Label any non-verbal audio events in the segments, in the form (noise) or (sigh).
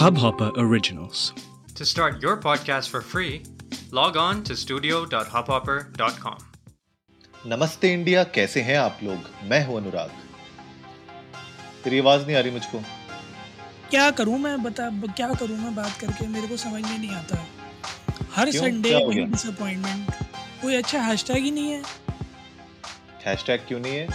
Hubhopper Originals. To start your podcast for free, log on to studio.hubhopper.com. नमस्ते India कैसे हैं आप लोग? मैं हूँ अनुराग। तेरी आवाज़ नहीं आ रही मुझको। क्या करूँ मैं? बता क्या करूँ मैं बात करके? मेरे को समझ में नहीं आता। हर संडे हो डिसअपॉइंटमेंट कोई अच्छा हैशटैग ही नहीं है। हैशटैग क्यों नहीं है?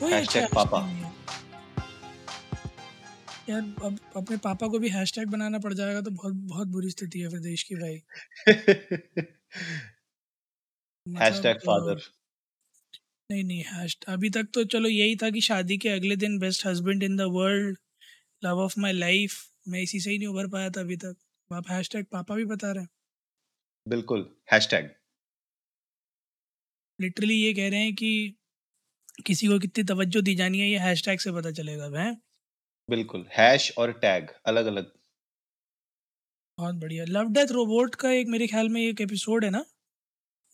कोई अच्छा पापा। नहीं है। यार अब अपने पापा को भी हैशटैग बनाना पड़ जाएगा तो बहुत बहुत बुरी स्थिति है फिर देश की भाई। (laughs) मतलब, हैशटैग फादर नहीं नहीं हैश अभी तक तो चलो यही था कि शादी के अगले दिन best husband in the world love of my life मैं इसी से ही नहीं उभर पाया था अभी तक। आप हैशटैग पापा भी बता रहे हैं। बिल्कुल हैशटैग लिटरली ये कह रहे हैं कि किसी को कितनी तवज्जो दी जानी है ये हैशटैग से पता चलेगा वह बिल्कुल हैश और टैग अलग अलग बहुत बढ़िया। लव डेथ रोबोट का एक मेरे ख्याल में एक एपिसोड है ना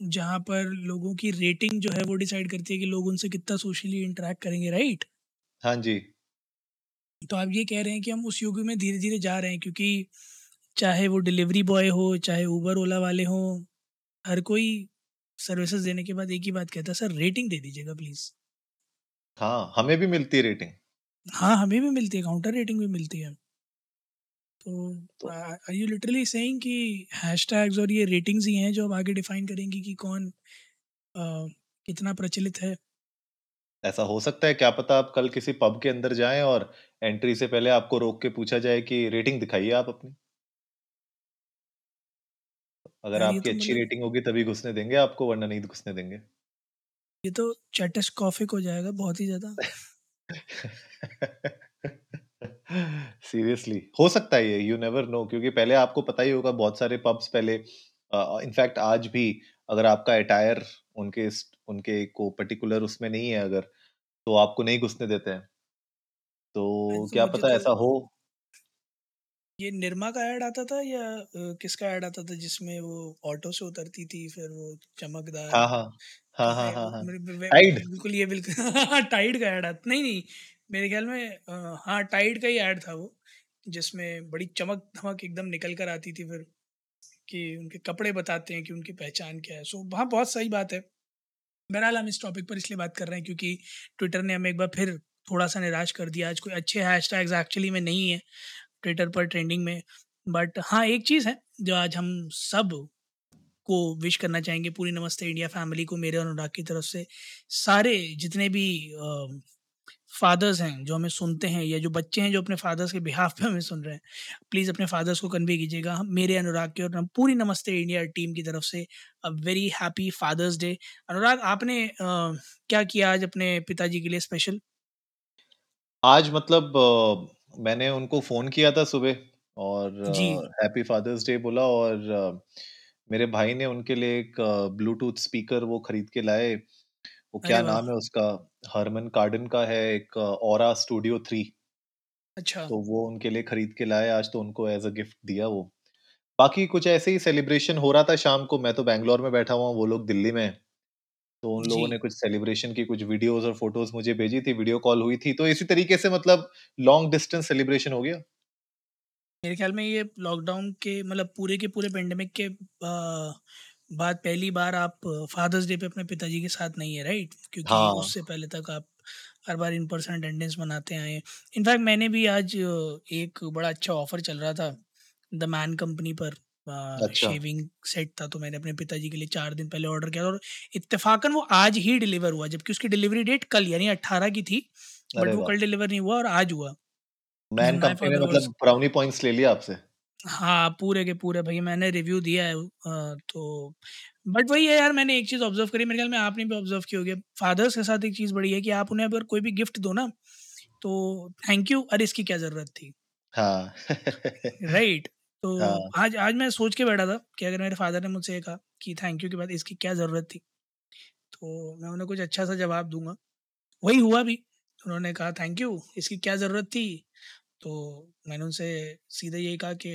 जहाँ पर लोगों की रेटिंग जो है वो डिसाइड करती है कि लोग उनसे कितना सोशली इंटरेक्ट करेंगे राइट? हाँ जी। तो आप ये कह रहे हैं कि हम उस युग में धीरे धीरे जा रहे हैं क्योंकि चाहे वो डिलीवरी बॉय हो चाहे उबर ओला वाले हो हर कोई सर्विसेज़ देने के बाद एक ही बात कहता है सर रेटिंग दे दीजिएगा प्लीज़। हाँ हमें भी मिलती है रेटिंग। हाँ हमें भी मिलती है काउंटर रेटिंग भी मिलती है। तो तो- आर यू लिटरली सेइंग कि हैशटैग्स और ये रेटिंग्स ही हैं जो अब आगे डिफाइन करेंगी कि कौन अ, कितना प्रचलित है? ऐसा हो सकता है क्या पता आप कल किसी पब के अंदर जाएँ और एंट्री से पहले आपको रोक के पूछा जाए कि रेटिंग दिखाइए आप अपनी। अगर यार, ये आपकी तो अच्छी मतलब- रेटिंग होगी तभी घुसने देंगे आपको वरना नहीं घुसने देंगे। ये तो चैटस्कॉफिक हो जाएगा बहुत ही ज़्यादा। (laughs) सीरियसली हो सकता है ये यू नेवर नो क्योंकि पहले आपको पता ही होगा बहुत सारे पब्स पहले इनफैक्ट आज भी अगर आपका अटायर उनके उनके को पर्टिकुलर उसमें नहीं है अगर तो आपको नहीं घुसने देते हैं। तो तो क्या मुझे पता तो- ऐसा हो? ये निर्मा का ऐड आता था या अ, किसका ऐड आता था जिसमें वो ऑटो से उतरती थी फिर वो चमकदार? हाँ हाँ। हाँ हाँ टाइड- हाँ हाँ। टाइड? बिल्कुल ये बिल्कुल (laughs) टाइड का ऐड आता नहीं नहीं मेरे ख्याल में हाँ टाइड का ही ऐड था वो जिसमें बड़ी चमक धमक एकदम निकल कर आती थी फिर कि उनके कपड़े बताते हैं कि उनकी पहचान क्या है। सो वहाँ बहुत सही बात है। बहरहाल हम इस टॉपिक पर इसलिए बात कर रहे हैं क्योंकि ट्विटर ने हमें एक बार फिर थोड़ा सा निराश कर दिया। आज कोई अच्छे हैशटैग्स एक्चुअली में नहीं है ट्विटर पर ट्रेंडिंग में। बट हाँ एक चीज़ है जो आज हम सब को विश करना चाहेंगे पूरी नमस्ते इंडिया फैमिली को मेरे और अनुराग की तरफ़ से। सारे जितने भी फादर्स हैं जो हमें सुनते हैं या जो बच्चे हैं जो अपने फादर्स के बिहाफ पे हमें सुन रहे हैं प्लीज़ अपने फादर्स को कन्वे कीजिएगा। मेरे अनुराग के और पूरी नमस्ते इंडिया टीम की तरफ़ से a very happy father's day Anurag आपने अ, क्या किया आज अपने पिताजी के लिए स्पेशल आज मतलब अ, मैंने उनको फ़ोन किया था सुबह और हैप्पी फादर्स डे बोला और अ, मेरे भाई ने उनके लिए एक ब्लूटूथ स्पीकर वो खरीद के लाए। वो क्या अरे वाह! नाम है उसका? हरमन कार्डन का है एक ओरा स्टूडियो थ्री अच्छा। तो वो उनके लिए खरीद के लाए आज तो उनको एज अ गिफ्ट दिया वो। बाकी कुछ ऐसे ही सेलिब्रेशन हो रहा था शाम को मैं तो बैंगलोर में बैठा हुआ हूँ वो लोग दिल्ली में हैं। तो उन लोगों जी। ने कुछ सेलिब्रेशन की कुछ वीडियोस और फ़ोटोज़ मुझे भेजी थी वीडियो कॉल हुई थी। तो इसी तरीके से मतलब लॉन्ग डिस्टेंस सेलिब्रेशन हो गया। मेरे ख्याल में ये लॉकडाउन के मतलब पूरे के पूरे पेंडेमिक के आ, बाद पहली बार आप फादर्स डे पे अपने पिताजी के साथ नहीं है राइट क्योंकि हाँ। उससे पहले तक आप हर बार इन पर्सन अटेंडेंस बनाते आए हैं इनफैक्ट मैंने भी आज अ, एक बड़ा अच्छा ऑफ़र चल रहा था द मैन कंपनी पर अच्छा। शेविंग सेट था तो मैंने अपने पिताजी के लिए चार दिन पहले ऑर्डर किया था और इत्तेफाकन वो आज ही डिलीवर हुआ जबकि उसकी डिलीवरी डेट कल यानी अट्ठारह की थी बट अरे वो वाह कल डिलीवर नहीं हुआ और आज हुआ मैन कंपनी ने मतलब ब्राउनी पॉइंट्स ले लिया आपसे? हाँ पूरे के पूरे भैया मैंने रिव्यू दिया है तो बट वही है यार मैंने एक चीज़ ऑब्ज़र्व करी मेरे ख्याल में आपने भी ऑब्ज़र्व की होगी। फादर्स के साथ एक चीज़ बड़ी है कि आप उन्हें अगर कोई भी गिफ्ट दो ना तो थैंक यू अरे इसकी क्या ज़रूरत थी? हाँ। राइट तो हाँ। आज आज मैं सोच के बैठा था कि अगर मेरे फादर ने मुझसे ये कहा कि थैंक यू के बाद इसकी क्या ज़रूरत थी तो मैं उन्हें कुछ अच्छा सा जवाब दूँगा। वही हुआ भी। उन्होंने कहा थैंक यू इसकी क्या ज़रूरत थी? तो मैंने उनसे सीधे यही कहा कि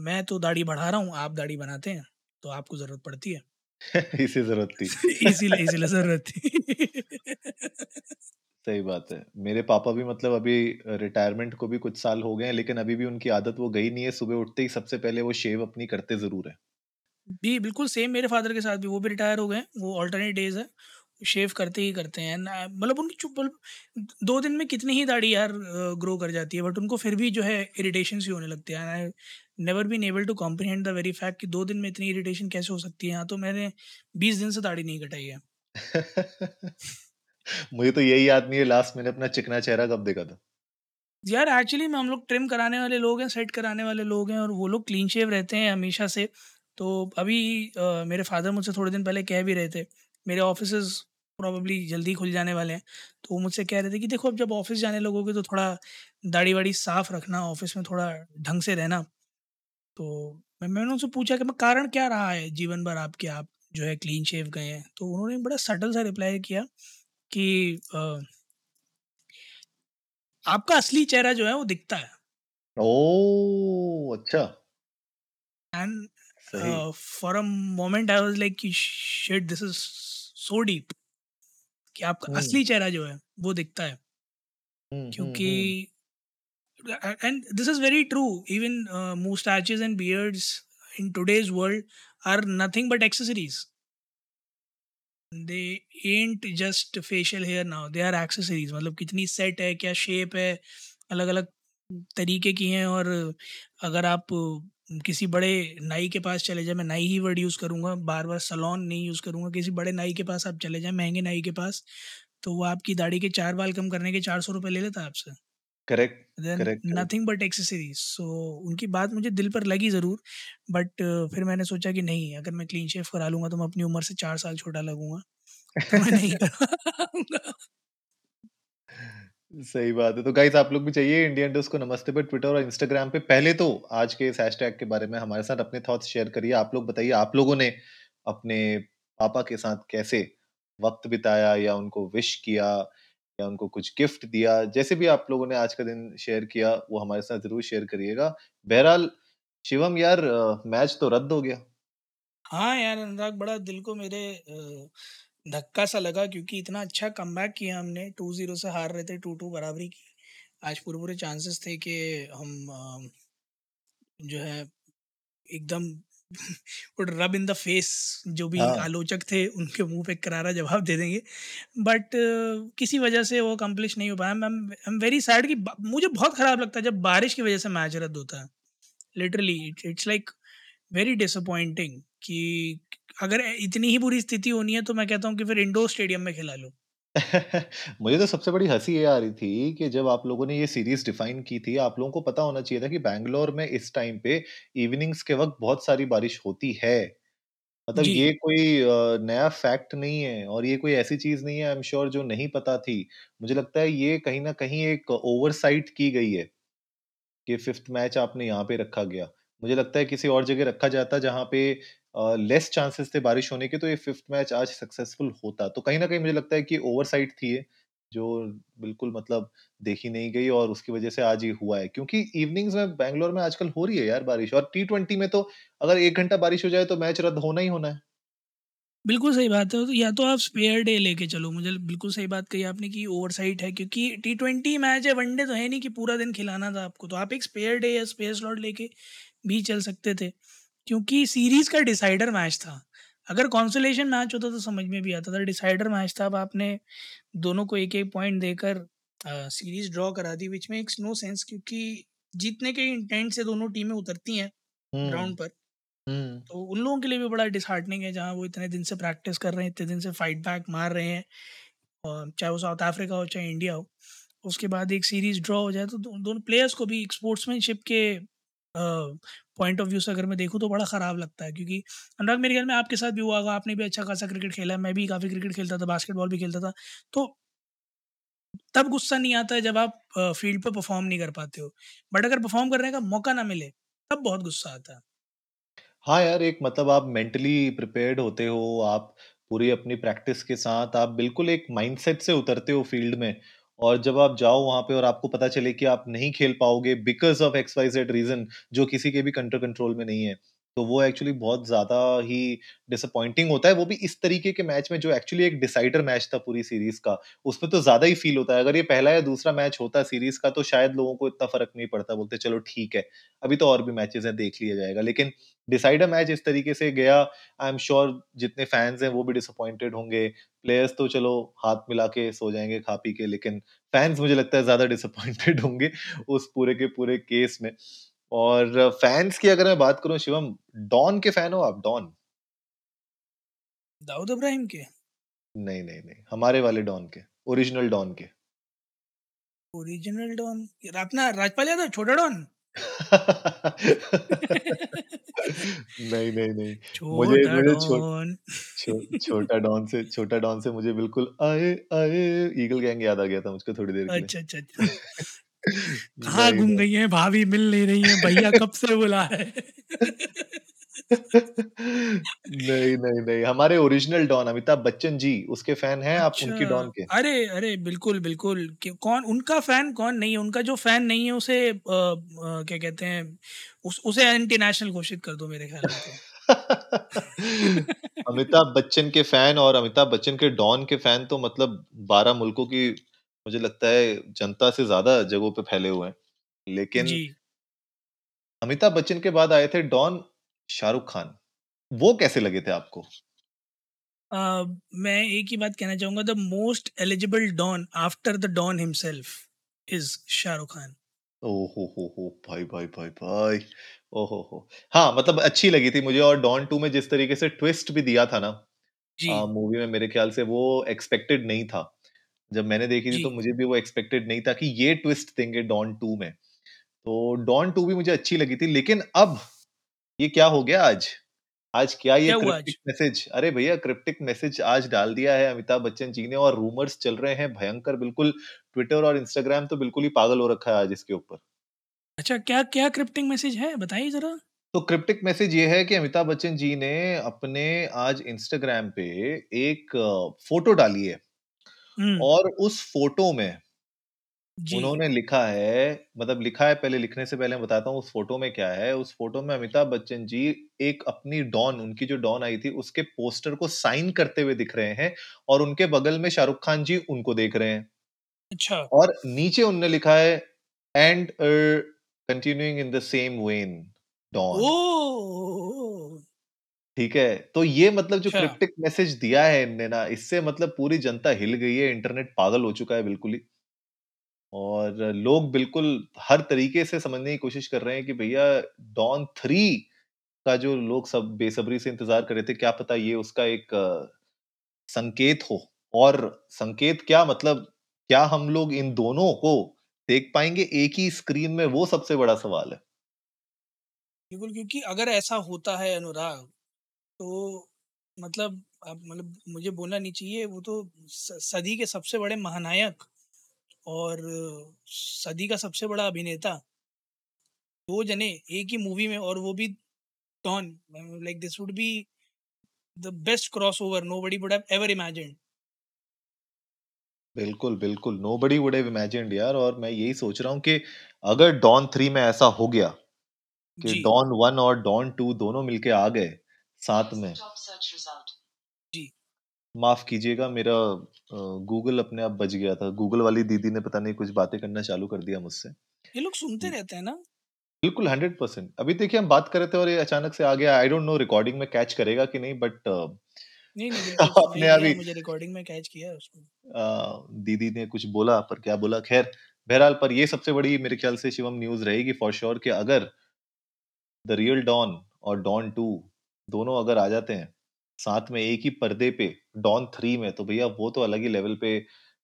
मैं तो दाढ़ी बढ़ा रहा हूँ आप दाढ़ी बनाते हैं तो आपको ज़रूरत पड़ती है। (laughs) इसी ज़रूरत थी। (laughs) इसीलिए इसीलिए ज़रूरत थी। (laughs) सही बात है। मेरे पापा भी मतलब अभी रिटायरमेंट को भी कुछ साल हो गए हैं, लेकिन अभी भी उनकी आदत वो गई नहीं है, सुबह उठते ही सबसे पहले वो शेव अपनी करते ज़रूर है। जी, बिल्कुल सेम मेरे फ़ादर के साथ भी, वो भी रिटायर हो गए वो अल्टरनेट डेज़ है, शेव करते ही करते हैं मतलब उनकी चुप मतलब 2 दिन में कितनी ही दाढ़ी यार ग्रो कर जाती है, बट उनको फिर भी जो है इरिटेशन सी होने लगती है। I never been able to comprehend the very fact कि 2 दिन में इतनी इरिटेशन कैसे हो सकती है? यहाँ तो मैंने 20 दिन से दाढ़ी नहीं कटाई है। (laughs) मुझे तो यही याद नहीं है लास्ट मैंने अपना चिकना चेहरा कब देखा था। यार एक्चुअली में हम लोग ट्रिम कराने वाले लोग हैं, सेट कराने वाले लोग हैं और वो लोग क्लीन शेव रहते हैं हमेशा से। तो अभी अ, मेरे फादर मुझसे थोड़े दिन पहले कह भी रहे थे, मेरे ऑफ़िसेज़ प्रोबेबली जल्दी खुल जाने वाले हैं। तो वो मुझसे कह रहे थे कि देखो अब जब ऑफ़िस जाने लगोगे तो थोड़ा दाढ़ी-वाड़ी साफ़ रखना, ऑफ़िस में थोड़ा ढंग से रहना। तो मैं मैंने उनसे पूछा कि मैं कारण क्या रहा है जीवन भर आपके, आप जो है क्लीन शेव गए हैं? तो उन्होंने बड़ा सटल सा रिप्लाई किया कि अ आपका असली चेहरा जो है वो दिखता है। ओह! अच्छा। एंड सही। For a moment I was like shit this is so deep कि आपका हुँ, असली चेहरा जो है वो दिखता है। हुँ, क्योंकि and this is very true even mustaches and beards in today's world are nothing but accessories. They ain't just facial hair now they are accessories मतलब कितनी सेट है क्या शेप है अलग अलग तरीके की हैं और अगर आप किसी बड़े नाई के पास चले जाए मैं नाई ही वर्ड यूज़ करूँगा बार बार सलोन नहीं यूज़ करूँगा किसी बड़े नाई के पास आप चले जाएँ महँगे नाई के पास तो वो आपकी दाढ़ी के चार बाल कम करने के चार सौ रुपये ले लेता है आपसे correct, then correct. Nothing but accessories so उनकी बात मुझे दिल पर लगी ज़रूर बट फिर मैंने सोचा कि नहीं अगर मैं क्लीन शेव करा लूँगा तो मैं अपनी उम्र से चार साल छोटा लगूँगा तो मैं नहीं (laughs) कराऊँगा। (laughs) सही बात है। तो गाइज़ आप लोग भी चाहिए इंडियन डोज़ को नमस्ते पे ट्विटर और इंस्टाग्राम पे पहले तो आज के इस हैशटैग के बारे में हमारे साथ अपने थॉट्स शेयर करिए। आप लोग बताइए आप लोगों ने अपने पापा के साथ कैसे वक़्त बिताया या उनको विश किया या उनको कुछ गिफ्ट दिया? जैसे भी आप लोगों ने आज का दिन शेयर किया वो हमारे साथ ज़रूर शेयर करिएगा। बहरहाल शिवम यार मैच तो रद्द हो गया। हाँ यार, अनुराग बड़ा दिल को मेरे अ, धक्का-सा लगा क्योंकि इतना अच्छा कमबैक किया हमने 2-0 से हार रहे थे 2-2 बराबरी की। आज पूरे-पूरे चांसेस थे कि हम जो है एकदम रब इन द फेस जो भी हाँ। आलोचक थे उनके मुँह पे करारा जवाब दे देंगे। बट किसी वजह से वो अकम्प्लिश नहीं हो पाया। आई एम वेरी सैड कि मुझे बहुत खराब लगता है जब बारिश की वजह से मैच रद्द होता है। Literally it's like very disappointing कि अगर इतनी ही बुरी स्थिति होनी है तो मैं कहता हूँ कि फिर इंडोर स्टेडियम में खिला लो। (laughs) मुझे तो सबसे बड़ी हँसी ये आ रही थी कि जब आप लोगों ने ये सीरीज़ डिफ़ाइन की थी, आप लोगों को पता होना चाहिए था कि बैंगलोर में इस टाइम पे इवनिंग्स के वक़्त बहुत सारी बारिश होती है। मतलब ये कोई अ, नया फैक्ट नहीं है और ये कोई ऐसी चीज़ नहीं है आई एम श्योर जो नहीं पता थी। मुझे लगता है ये कहीं ना कहीं एक ओवरसाइट की गई है। कि फ़िफ्थ मैच आपने यहाँ पे रखा गया। मुझे लगता है किसी और जगह रखा जाता जहाँ पे लेस चांसेस थे बारिश होने के तो ये फ़िफ्थ मैच आज सक्सेसफुल होता। तो कहीं न कहीं मुझे लगता है कि ओवरसाइट थी ये, जो बिल्कुल मतलब देखी नहीं गई और उसकी वज़ह से आज ये हुआ है। क्योंकि इवनिंग्स में बैंगलोर में आजकल हो रही है यार बारिश और टी-20 में तो अगर 1 घंटा बारिश हो जाए तो मैच रद्द होना ही होना है। बिल्कुल सही बात है। तो या तो आप स्पेयर डे लेके चलो, मुझे बिल्कुल सही बात कही आपने कि ओवरसाइट है क्योंकि टी ट्वेंटी मैच है, वनडे तो है नहीं कि पूरा दिन खिलाना था आपको। तो आप एक स्पेयर डे या स्पेयर स्लॉट लेके भी चल सकते थे। क्योंकि सीरीज़ का डिसाइडर मैच था। अगर कॉन्सोलेशन मैच होता तो समझ में भी आता था, डिसाइडर मैच था। अब आपने दोनों को 1-1 पॉइंट देकर सीरीज़ ड्रॉ करा दी व्हिच मेक्स नो सेंस क्योंकि जीतने के इंटेंट से दोनों टीमें उतरती हैं ग्राउंड पर। तो उन लोगों के लिए भी बड़ा डिसहार्टनिंग है जहाँ वो इतने दिन से प्रैक्टिस कर रहे हैं, इतने दिन से फाइट बैक मार रहे हैं और चाहे वो साउथ अफ्रीका हो, चाहे इंडिया हो। उसके बाद एक सीरीज़ ड्रॉ हो जाए तो दो दोनों प्लेयर्स को भी स्पोर्ट्समैनशिप के पॉइंट ऑफ़ व्यू से अगर मैं देखूँ तो बड़ा ख़राब लगता है क्योंकि अनुराग मेरे ख्याल में आपके साथ भी हुआ होगा, आपने भी अच्छा खासा क्रिकेट खेला है, मैं भी काफ़ी क्रिकेट खेलता था, बास्केटबॉल भी खेलता था। तो तब गुस्सा नहीं आता है जब आप फ़ील्ड पे परफ़ॉर्म नहीं कर पाते हो। बट अगर परफ़ॉर्म करने का मौका ना मिले, तब बहुत गुस्सा आता है। हाँ यार, एक मतलब आप मेंटली प्रिपेयर्ड होते हो, आप पूरी अपनी प्रैक्टिस के साथ आप बिल्कुल एक माइंडसेट से उतरते हो फ़ील्ड में और जब आप जाओ वहाँ पे और आपको पता चले कि आप नहीं खेल पाओगे because of X Y Z reason जो किसी के भी कंट्रो कंट्रोल में नहीं है। तो वो एक्चुअली बहुत ज़्यादा ही डिसअपॉइंटिंग होता है, वो भी इस तरीके के मैच में जो एक्चुअली एक डिसाइडर मैच था पूरी सीरीज़ का, उसमें तो ज़्यादा ही फ़ील होता है। अगर ये पहला या दूसरा मैच होता सीरीज़ का तो शायद लोगों को इतना फ़र्क नहीं पड़ता, बोलते चलो ठीक है, अभी तो और भी मैचेज़ हैं, देख लिया जाएगा। लेकिन डिसाइडर मैच इस तरीके से गया, आई एम श्योर जितने फैन्स हैं वो भी डिसअपॉइंटेड होंगे। प्लेयर्स तो चलो हाथ मिला के सो जाएँगे खा-पी के, लेकिन फैन्स मुझे लगता है ज़्यादा डिसअपॉइंटेड (laughs) होंगे उस पूरे के पूरे केस में। और फैंस की अगर मैं बात करूँ शिवम, डॉन के फ़ैन हो आप? डॉन? दाऊद इब्राहिम के? नहीं, नहीं, नहीं, हमारे वाले डॉन के, ओरिजिनल डॉन के। ओरिजिनल डॉन अपना राजपाल यादव छोटा डॉन? नहीं, नहीं, नहीं। मुझे मुझे। छोटा डॉन से छोटा डॉन से मुझे बिल्कुल आए आए ईगल गैंग याद आ गया था मुझको थोड़ी देर के लिए। अच्छा, अच्छा, अच्छा। कहाँ नहीं। गई हैं भाभी मिल नहीं रही हैं, भैया कब से बुला हैं? नहीं, नहीं, नहीं, हमारे ओरिजिनल डॉन अमिताभ बच्चन जी, उसके फ़ैन हैं आप उनकी अच्छा, डॉन के? अरे, अरे! बिल्कुल, बिल्कुल कौन उनका फ़ैन कौन नहीं है, उनका जो फ़ैन नहीं है उसे अ अ, क्या कहते हैं उस उसे एंटी नेशनल घोषित कर दो मेरे ख्याल में। (laughs) अमिताभ बच्चन के फ़ैन और अमिताभ बच्चन के डॉन के फ़ैन तो मतलब 12 मुल्कों की मुझे लगता है जनता से ज़्यादा जगहों पे फैले हुए हैं। लेकिन जी। अमिताभ बच्चन के बाद आए थे डॉन शाहरुख खान। वो कैसे लगे थे आपको? अ, मैं एक ही बात कहना चाहूँगा the most eligible Don after the Don himself is Shahrukh Khan. ओह हो, हो! भाई, भाई, भाई, भाई! ओहो हो, हो! हाँ, मतलब अच्छी लगी थी मुझे और डॉन टू में जिस तरीके से ट्विस्ट भी दिया था ना मूवी में मेरे ख्याल से वो एक्सपेक्टेड नहीं था। जब मैंने देखी थी तो मुझे भी वो एक्सपेक्टेड नहीं था कि ये ट्विस्ट देंगे डॉन टू में। तो डॉन टू भी मुझे अच्छी लगी थी लेकिन अब ये क्या हो गया आज? आज क्या ये क्रिप्टिक मैसेज अरे भैया क्रिप्टिक मैसेज आज डाल दिया है अमिताभ बच्चन जी ने और रूमर्स चल रहे हैं भयंकर बिल्कुल ट्विटर और इंस्टाग्राम तो बिल्कुल ही पागल हो रखा है आज इसके ऊपर। अच्छा क्या क्या क्रिप्टिक मैसेज है? बताइए ज़रा। तो क्रिप्टिक मैसेज ये है कि अमिताभ बच्चन जी ने अपने आज इंस्टाग्राम पे एक फ़ोटो डाली है हुँ, और उस फ़ोटो में जी। उन्होंने लिखा है मतलब लिखा है पहले लिखने से पहले मैं बताता हूँ उस फ़ोटो में क्या है। उस फ़ोटो में अमिताभ बच्चन जी एक अपनी डॉन उनकी जो डॉन आई थी उसके पोस्टर को साइन करते हुए दिख रहे हैं और उनके बगल में शाहरुख खान जी उनको देख रहे हैं। अच्छा। और नीचे उनने लिखा है and continuing in the same vein Don. ठीक है? तो ये मतलब जो अच्छा। क्रिप्टिक मैसेज दिया है इनने ना, इससे मतलब पूरी जनता हिल गई है, इंटरनेट पागल हो चुका है बिल्कुल ही। और लोग बिल्कुल हर तरीके से समझने की कोशिश कर रहे हैं कि भैया डॉन 3 का जो लोग सब बेसब्री से इंतज़ार कर रहे थे, क्या पता ये उसका एक संकेत हो और संकेत क्या मतलब क्या हम लोग इन दोनों को देख पाएँगे एक ही स्क्रीन में, वो सबसे बड़ा सवाल है। बिल्कुल, क्योंकि अगर ऐसा होता है अनुराग, तो मतलब अब मतलब मुझे बोलना नहीं चाहिए, वो तो स सदी के सबसे बड़े महानायक और सदी का सबसे बड़ा अभिनेता दो जने एक ही मूवी में और वो भी Don like this would be the best crossover nobody would have ever imagined. बिल्कुल, बिल्कुल, नोबडी वुड हैव इमेजिन्ड यार और मैं यही सोच रहा हूँ कि अगर डॉन थ्री में ऐसा हो गया कि जी, डॉन वन और डॉन टू दोनों मिलके आ गए साथ में, जी। माफ़ कीजिएगा मेरा गूगल अपने आप बज गया था। गूगल वाली दीदी ने पता नहीं कुछ बातें करना चालू कर दिया मुझसे। ये लोग सुनते रहते हैं ना? बिल्कुल 100% अभी देखिए हम बात कर रहे थे और ये अचानक से आ गया। आई डोंट नो रिकॉर्डिंग में कैच करेगा कि नहीं बट नहीं, नहीं, आपने अभी मुझे रिकॉर्डिंग में कैच किया उसको। दीदी ने कुछ बोला पर क्या बोला ख़ैर बहरहाल पर ये सबसे बड़ी मेरे ख़्याल से शिवम न्यूज़ रहेगी फॉर श्योर कि अगर द रियल डॉन और डॉन 2 दोनों अगर आ जाते हैं, साथ में एक ही पर्दे पे डॉन थ्री में तो भैया वो तो अलग ही लेवल पे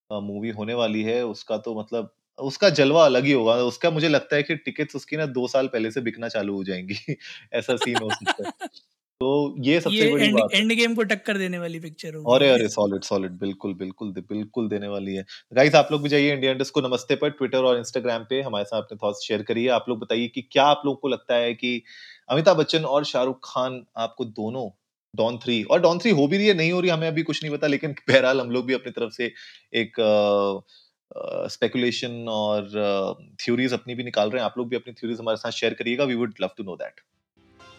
मूवी होने वाली है। उसका तो मतलब उसका जलवा अलग ही होगा। उसका मुझे लगता है कि टिकट्स उसकी ना दो साल पहले से बिकना चालू हो जाएँगी (laughs) ऐसा सीन हो सकता है। (laughs) तो ये सबसे ये बड़ी एंड बात एंड गेम को टक्कर देने वाली पिक्चर होगी अरे, अरे! सॉलिड, सॉलिड बिल्कुल, बिल्कुल बिल्कुल देने वाली है। गाइज़ आप लोग भी जाइए इंडिया इंडस्ट नमस्ते पर ट्विटर और इंस्टाग्राम पे हमारे साथ अपने थॉट्स शेयर करिए। आप लोग बताइए कि क्या आप लोगों को लगता है कि अमिताभ बच्चन और शाहरुख खान आपको दोनों डॉन थ्री और डॉन थ्री हो भी रही है, नहीं हो रही है, हमें अभी कुछ नहीं पता लेकिन बहरहाल हम लोग भी अपनी तरफ़ से एक स्पेकुलेशन और थ्योरीज़ अपनी भी निकाल रहे हैं। आप लोग भी अपनी थ्योरीज़ हमारे साथ शेयर करिएगा। We would love to know that.